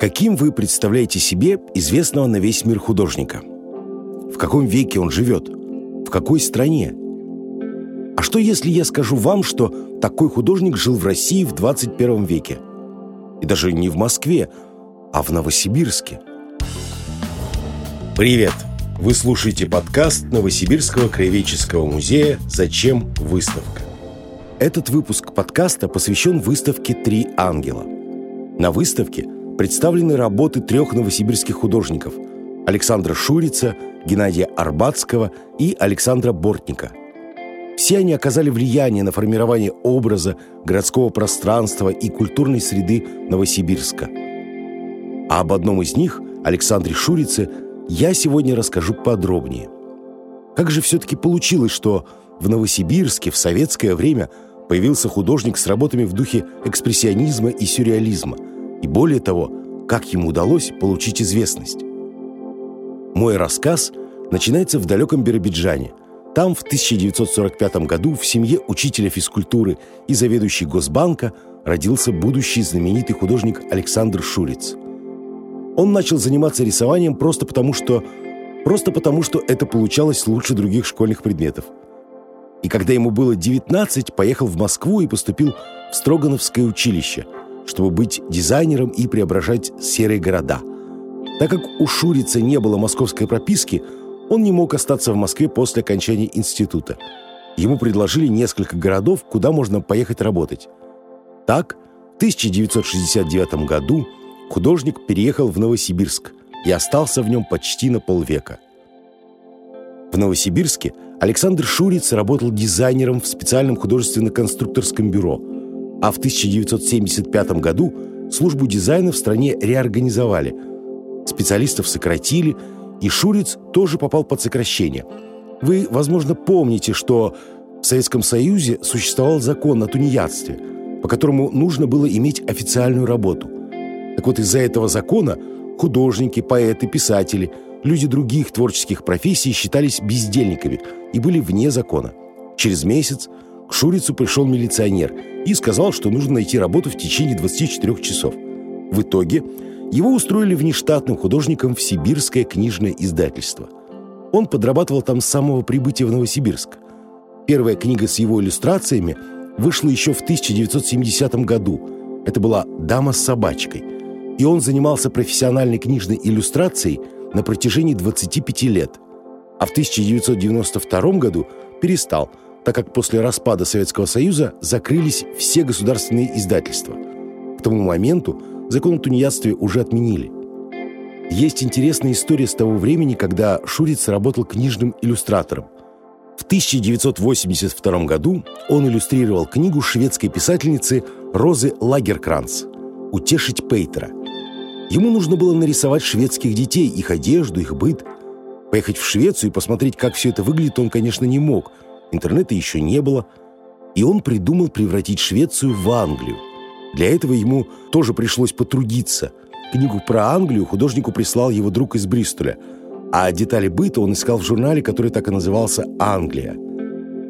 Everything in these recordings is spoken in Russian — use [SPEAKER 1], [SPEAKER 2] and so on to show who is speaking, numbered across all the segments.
[SPEAKER 1] Каким вы представляете себе известного на весь мир художника? В каком веке он живет? В какой стране? А что, если я скажу вам, что такой художник жил в России в 21 веке? И даже не в Москве, а в Новосибирске. Привет! Вы слушаете подкаст Новосибирского краеведческого музея «Зачем выставка?». Этот выпуск подкаста посвящен выставке «Три ангела». На выставке – представлены работы трех новосибирских художников – Александра Шурица, Геннадия Арбатского и Александра Бортника. Все они оказали влияние на формирование образа городского пространства и культурной среды Новосибирска. А об одном из них, Александре Шурице, я сегодня расскажу подробнее. Как же все-таки получилось, что в Новосибирске в советское время появился художник с работами в духе экспрессионизма и сюрреализма – и более того, как ему удалось получить известность. Мой рассказ начинается в далеком Биробиджане. Там в 1945 году в семье учителя физкультуры и заведующей Госбанка родился будущий знаменитый художник Александр Шуриц. Он начал заниматься рисованием просто потому, что просто потому, что это получалось лучше других школьных предметов. И когда ему было 19, поехал в Москву и поступил в Строгановское училище – чтобы быть дизайнером и преображать серые города. Так как у Шурица не было московской прописки, он не мог остаться в Москве после окончания института. Ему предложили несколько городов, куда можно поехать работать. Так, в 1969 году художник переехал в Новосибирск и остался в нем почти на полвека. В Новосибирске Александр Шуриц работал дизайнером в специальном художественно-конструкторском бюро – а в 1975 году службу дизайна в стране реорганизовали. Специалистов сократили, и Шуриц тоже попал под сокращение. Вы, возможно, помните, что в Советском Союзе существовал закон о тунеядстве, по которому нужно было иметь официальную работу. Так вот, из-за этого закона художники, поэты, писатели, люди других творческих профессий считались бездельниками и были вне закона. Через месяц к Шурицу пришел милиционер и сказал, что нужно найти работу в течение 24 часов. В итоге его устроили внештатным художником в Сибирское книжное издательство. Он подрабатывал там с самого прибытия в Новосибирск. Первая книга с его иллюстрациями вышла еще в 1970 году. Это была «Дама с собачкой». И он занимался профессиональной книжной иллюстрацией на протяжении 25 лет. А в 1992 году перестал – так как после распада Советского Союза закрылись все государственные издательства. К тому моменту закон о тунеядстве уже отменили. Есть интересная история с того времени, когда Шуриц работал книжным иллюстратором. В 1982 году он иллюстрировал книгу шведской писательницы Розы Лагеркранц «Утешить Пейтера». Ему нужно было нарисовать шведских детей, их одежду, их быт. Поехать в Швецию и посмотреть, как все это выглядит, он, конечно, не мог – интернета еще не было, и он придумал превратить Швецию в Англию. Для этого ему тоже пришлось потрудиться. Книгу про Англию художнику прислал его друг из Бристоля, а детали быта он искал в журнале, который так и назывался «Англия».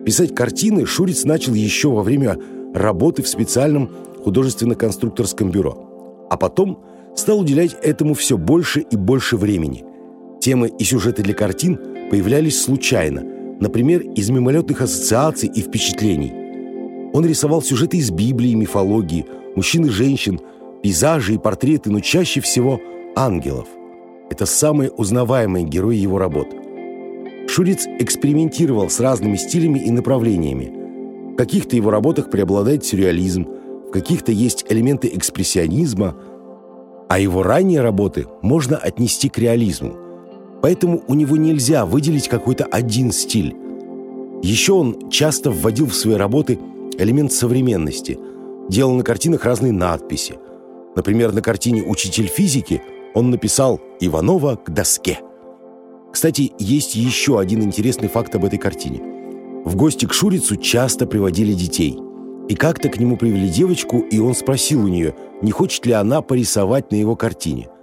[SPEAKER 1] Писать картины Шуриц начал еще во время работы в специальном художественно-конструкторском бюро. А потом стал уделять этому все больше и больше времени. Темы и сюжеты для картин появлялись случайно – например, из мимолетных ассоциаций и впечатлений. Он рисовал сюжеты из Библии, мифологии, мужчин и женщин, пейзажи и портреты, но чаще всего ангелов. Это самые узнаваемые герои его работ. Шуриц экспериментировал с разными стилями и направлениями. В каких-то его работах преобладает сюрреализм, в каких-то есть элементы экспрессионизма, а его ранние работы можно отнести к реализму – Поэтому у него нельзя выделить какой-то один стиль. Еще он часто вводил в свои работы элемент современности, делал на картинах разные надписи. Например, на картине «Учитель физики» он написал «Иванова к доске». Кстати, есть еще один интересный факт об этой картине. В гости к Шурицу часто приводили детей. И как-то к нему привели девочку, и он спросил у нее, не хочет ли она порисовать на его картине –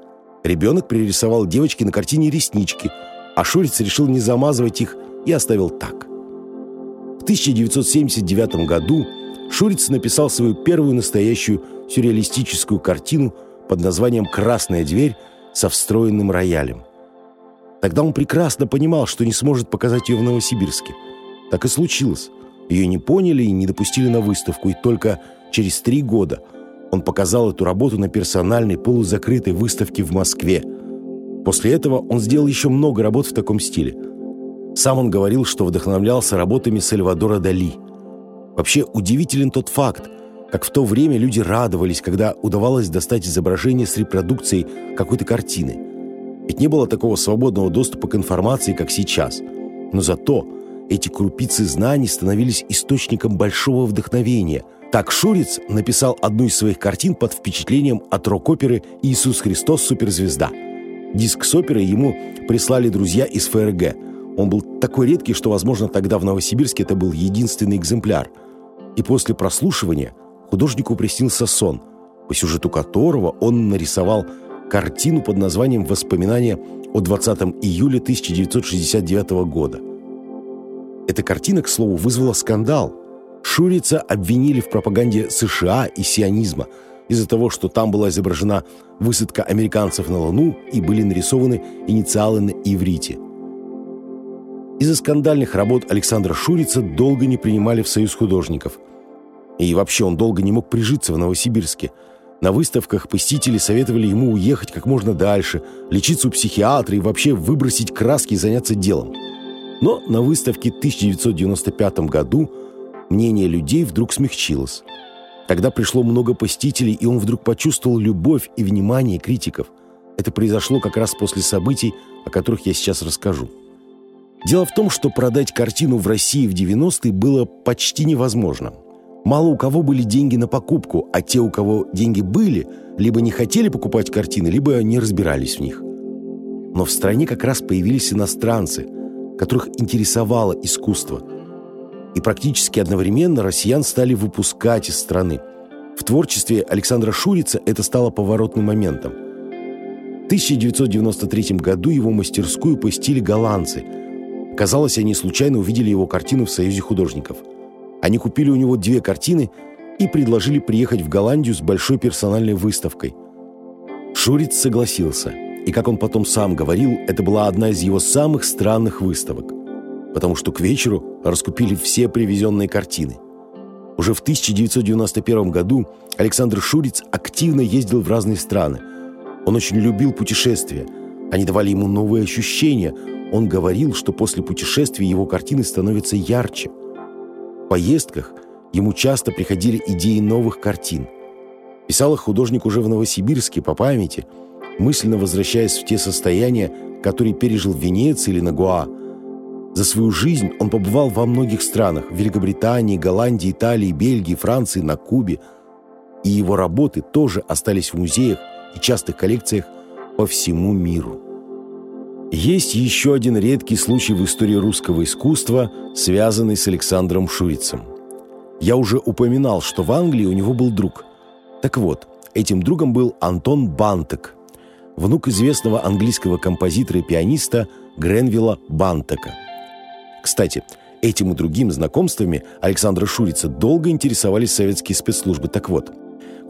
[SPEAKER 1] Ребенок пририсовал девочке на картине реснички, а Шуриц решил не замазывать их и оставил так. В 1979 году Шуриц написал свою первую настоящую сюрреалистическую картину под названием «Красная дверь» со встроенным роялем. Тогда он прекрасно понимал, что не сможет показать ее в Новосибирске. Так и случилось. Ее не поняли и не допустили на выставку, и только через три года он показал эту работу на персональной полузакрытой выставке в Москве. После этого он сделал еще много работ в таком стиле. Сам он говорил, что вдохновлялся работами Сальвадора Дали. Вообще удивителен тот факт, как в то время люди радовались, когда удавалось достать изображение с репродукцией какой-то картины. Ведь не было такого свободного доступа к информации, как сейчас. Но зато эти крупицы знаний становились источником большого вдохновения. Так Шуриц написал одну из своих картин под впечатлением от рок-оперы «Иисус Христос. Суперзвезда». Диск с оперой ему прислали друзья из ФРГ. Он был такой редкий, что, возможно, тогда в Новосибирске это был единственный экземпляр. И после прослушивания художнику приснился сон, по сюжету которого он нарисовал картину под названием «Воспоминания о 20 июля 1969 года». Эта картина, к слову, вызвала скандал. Шурица обвинили в пропаганде США и сионизма из-за того, что там была изображена высадка американцев на Луну и были нарисованы инициалы на иврите. Из-за скандальных работ Александра Шурица долго не принимали в Союз художников. И вообще он долго не мог прижиться в Новосибирске – на выставках посетители советовали ему уехать как можно дальше, лечиться у психиатра и вообще выбросить краски и заняться делом. Но на выставке в 1995 году мнение людей вдруг смягчилось. Тогда пришло много посетителей, и он вдруг почувствовал любовь и внимание критиков. Это произошло как раз после событий, о которых я сейчас расскажу. Дело в том, что продать картину в России в 90-е было почти невозможно – Мало у кого были деньги на покупку, а те, у кого деньги были, либо не хотели покупать картины, либо не разбирались в них. Но в стране как раз появились иностранцы, которых интересовало искусство. И практически одновременно россиян стали выпускать из страны. В творчестве Александра Шурица это стало поворотным моментом. В 1993 году его мастерскую посетили голландцы. Казалось, они случайно увидели его картину в Союзе художников – они купили у него две картины и предложили приехать в Голландию с большой персональной выставкой. Шуриц согласился, и, как он потом сам говорил, это была одна из его самых странных выставок, потому что к вечеру раскупили все привезенные картины. Уже в 1991 году Александр Шуриц активно ездил в разные страны. Он очень любил путешествия. Они давали ему новые ощущения. Он говорил, что после путешествий его картины становятся ярче – в поездках ему часто приходили идеи новых картин. Писал их художник уже в Новосибирске по памяти, мысленно возвращаясь в те состояния, которые пережил в Венеции или на Гуа. За свою жизнь он побывал во многих странах – Великобритании, Голландии, Италии, Бельгии, Франции, на Кубе. И его работы тоже остались в музеях и частых коллекциях по всему миру. Есть еще один редкий случай в истории русского искусства, связанный с Александром Шурицем. Я уже упоминал, что в Англии у него был друг. Так вот, этим другом был Антон Бантек, внук известного английского композитора и пианиста Гренвилла Бантека. Кстати, этим и другим знакомствами Александра Шурица долго интересовались советские спецслужбы. Так вот,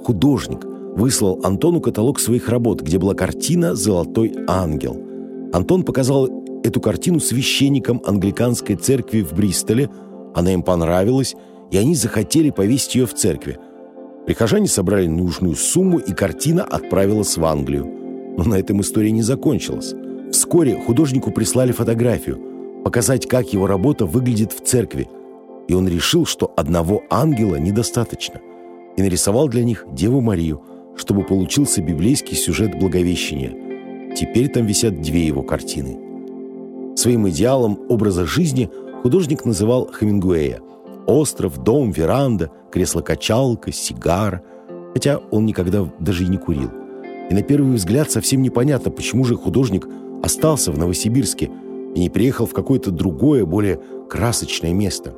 [SPEAKER 1] художник выслал Антону каталог своих работ, где была картина «Золотой ангел», Антон показал эту картину священникам англиканской церкви в Бристоле. Она им понравилась, и они захотели повесить ее в церкви. Прихожане собрали нужную сумму, и картина отправилась в Англию. Но на этом история не закончилась. Вскоре художнику прислали фотографию, показать, как его работа выглядит в церкви. И он решил, что одного ангела недостаточно. И нарисовал для них Деву Марию, чтобы получился библейский сюжет Благовещения – Теперь там висят две его картины. Своим идеалом образа жизни художник называл Хемингуэя. Остров, дом, веранда, кресло-качалка, сигара. Хотя он никогда даже и не курил. И на первый взгляд совсем непонятно, почему же художник остался в Новосибирске и не приехал в какое-то другое, более красочное место.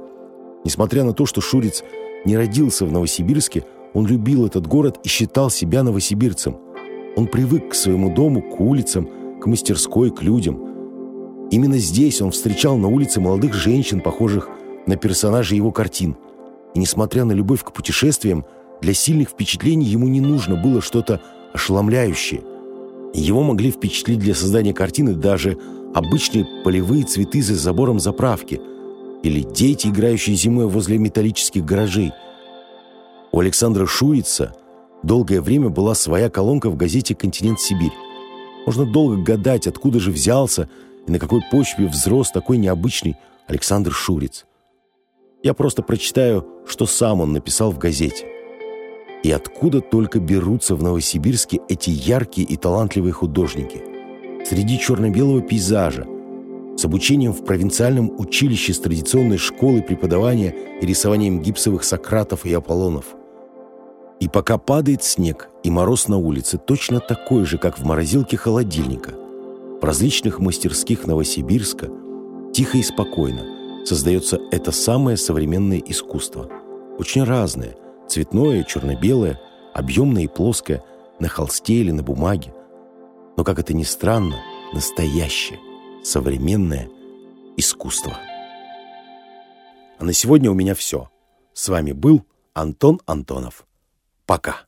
[SPEAKER 1] Несмотря на то, что Шуриц не родился в Новосибирске, он любил этот город и считал себя новосибирцем – он привык к своему дому, к улицам, к мастерской, к людям. Именно здесь он встречал на улице молодых женщин, похожих на персонажей его картин. И несмотря на любовь к путешествиям, для сильных впечатлений ему не нужно было что-то ошеломляющие. Его могли впечатлить для создания картины даже обычные полевые цветы за забором заправки или дети, играющие зимой возле металлических гаражей. У Александра Шуица долгое время была своя колонка в газете «Континент Сибирь». Можно долго гадать, откуда же взялся и на какой почве взрос такой необычный Александр Шуриц. Я просто прочитаю, что сам он написал в газете. И откуда только берутся в Новосибирске эти яркие и талантливые художники. Среди черно-белого пейзажа, с обучением в провинциальном училище с традиционной школой преподавания и рисованием гипсовых Сократов и Аполлонов. И пока падает снег и мороз на улице, точно такой же, как в морозилке холодильника, в различных мастерских Новосибирска, тихо и спокойно создается это самое современное искусство. Очень разное, цветное, черно-белое, объемное и плоское, на холсте или на бумаге. Но, как это ни странно, настоящее, современное искусство. А на сегодня у меня все. С вами был Антон Антонов. Пока.